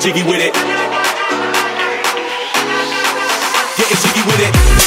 jiggy with it. With it.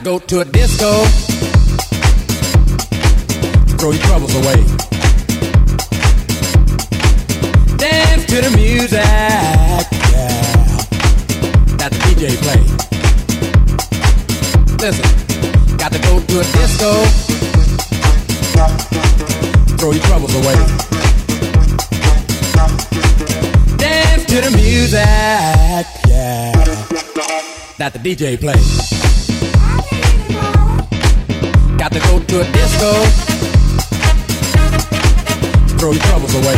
To go to a disco. Throw your troubles away. Dance to the music. Yeah. That the DJ play. Listen. Got to go to a disco. Throw your troubles away. Dance to the music. Yeah. That the DJ play. Got to go to a disco. Throw your troubles away.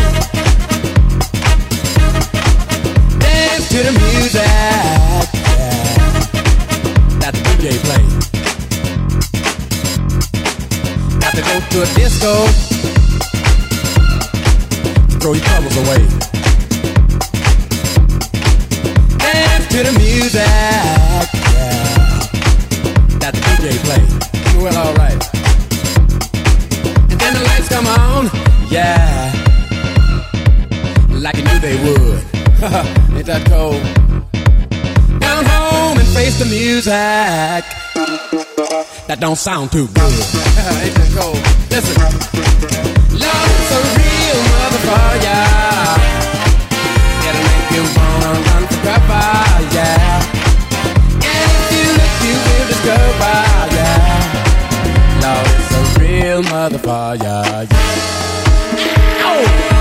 Dance to the music. Yeah. That the DJ play. Got to go to a disco. Throw your troubles away. Dance to the music. Yeah. That the DJ play. Well, alright. And then the lights come on. Yeah. Like I knew they would. Ain't that cold? Down home and face the music. That don't sound too good. Ain't that cold? Listen. Love's a real motherfucker. Real motherfucker, yeah. Ow!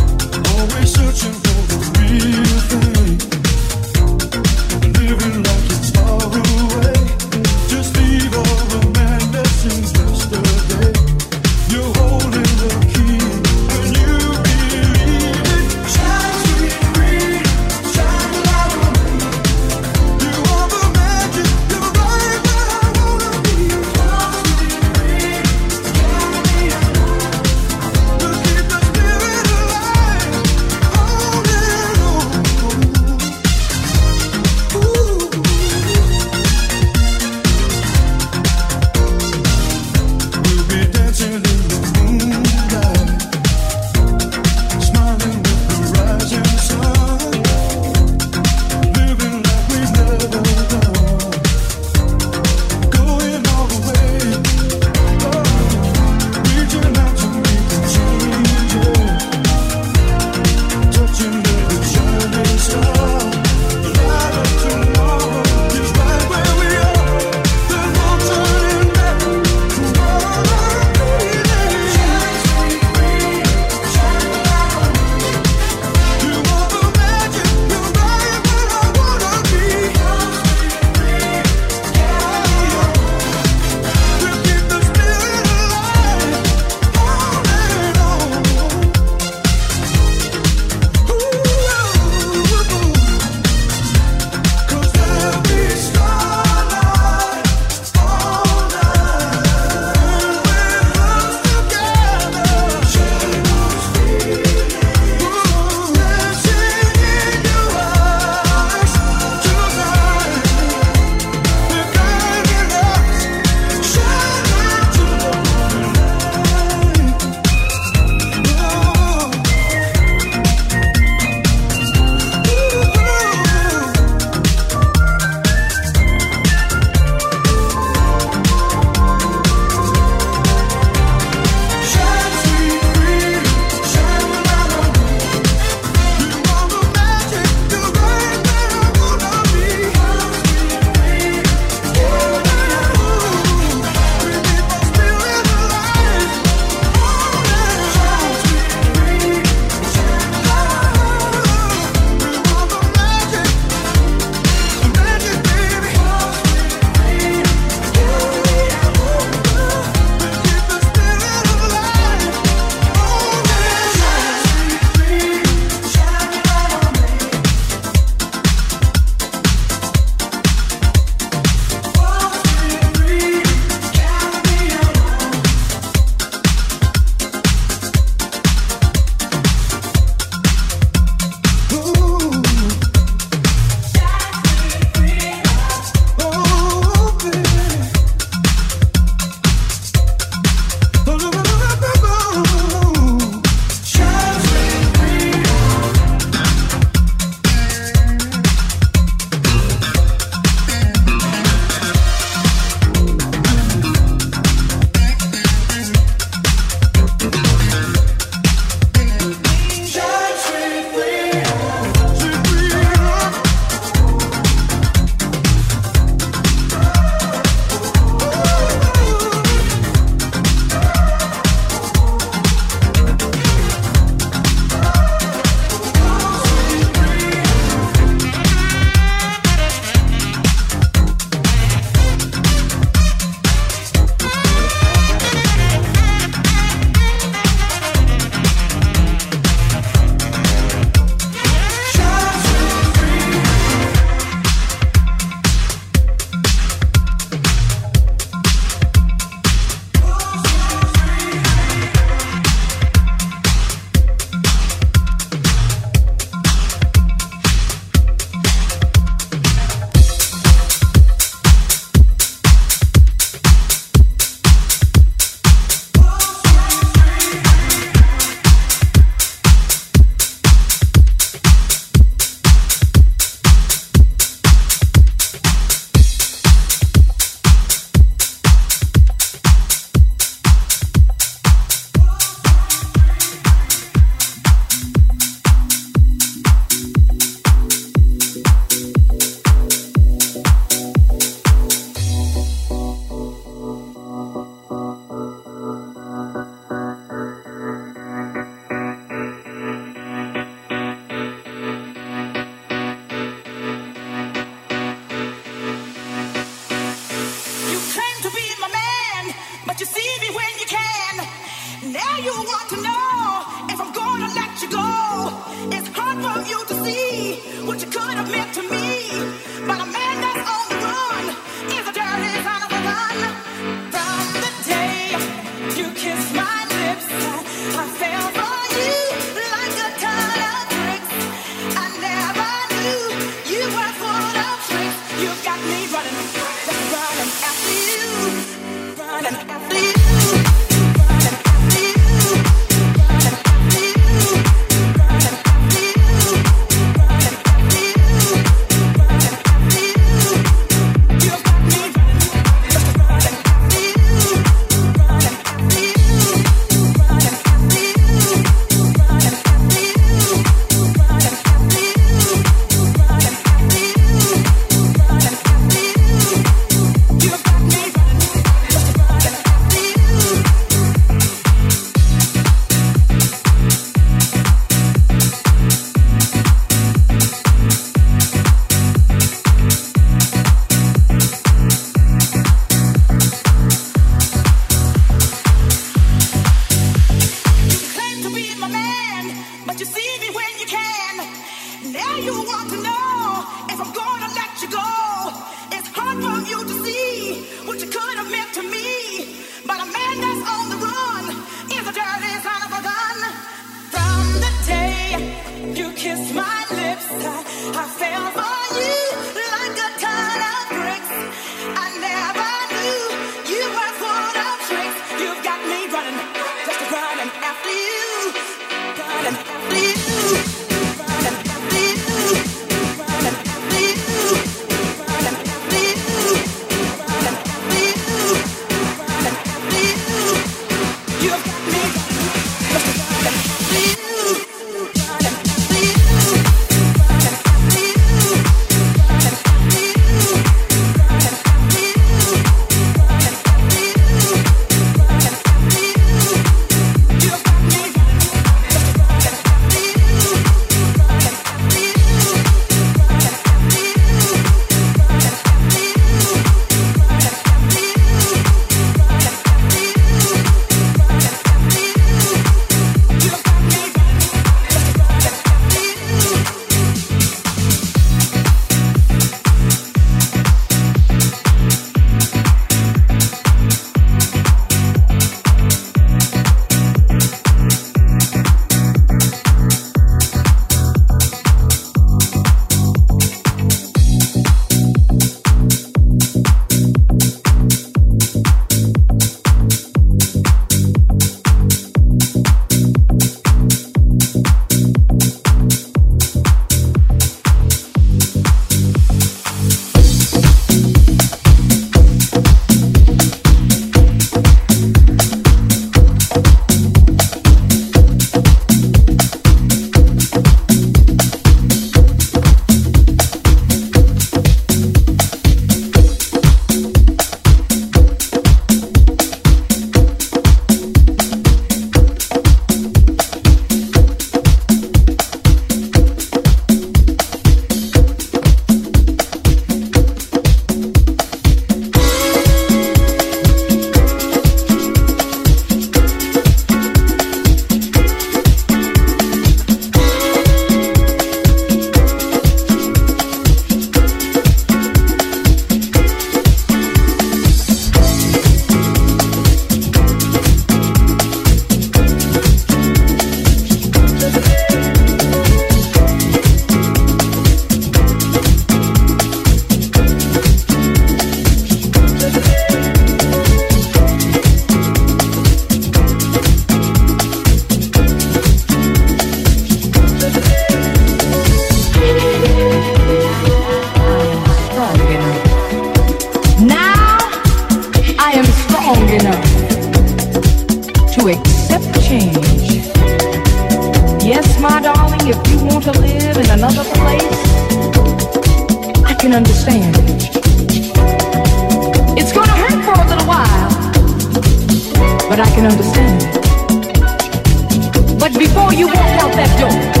Walk away.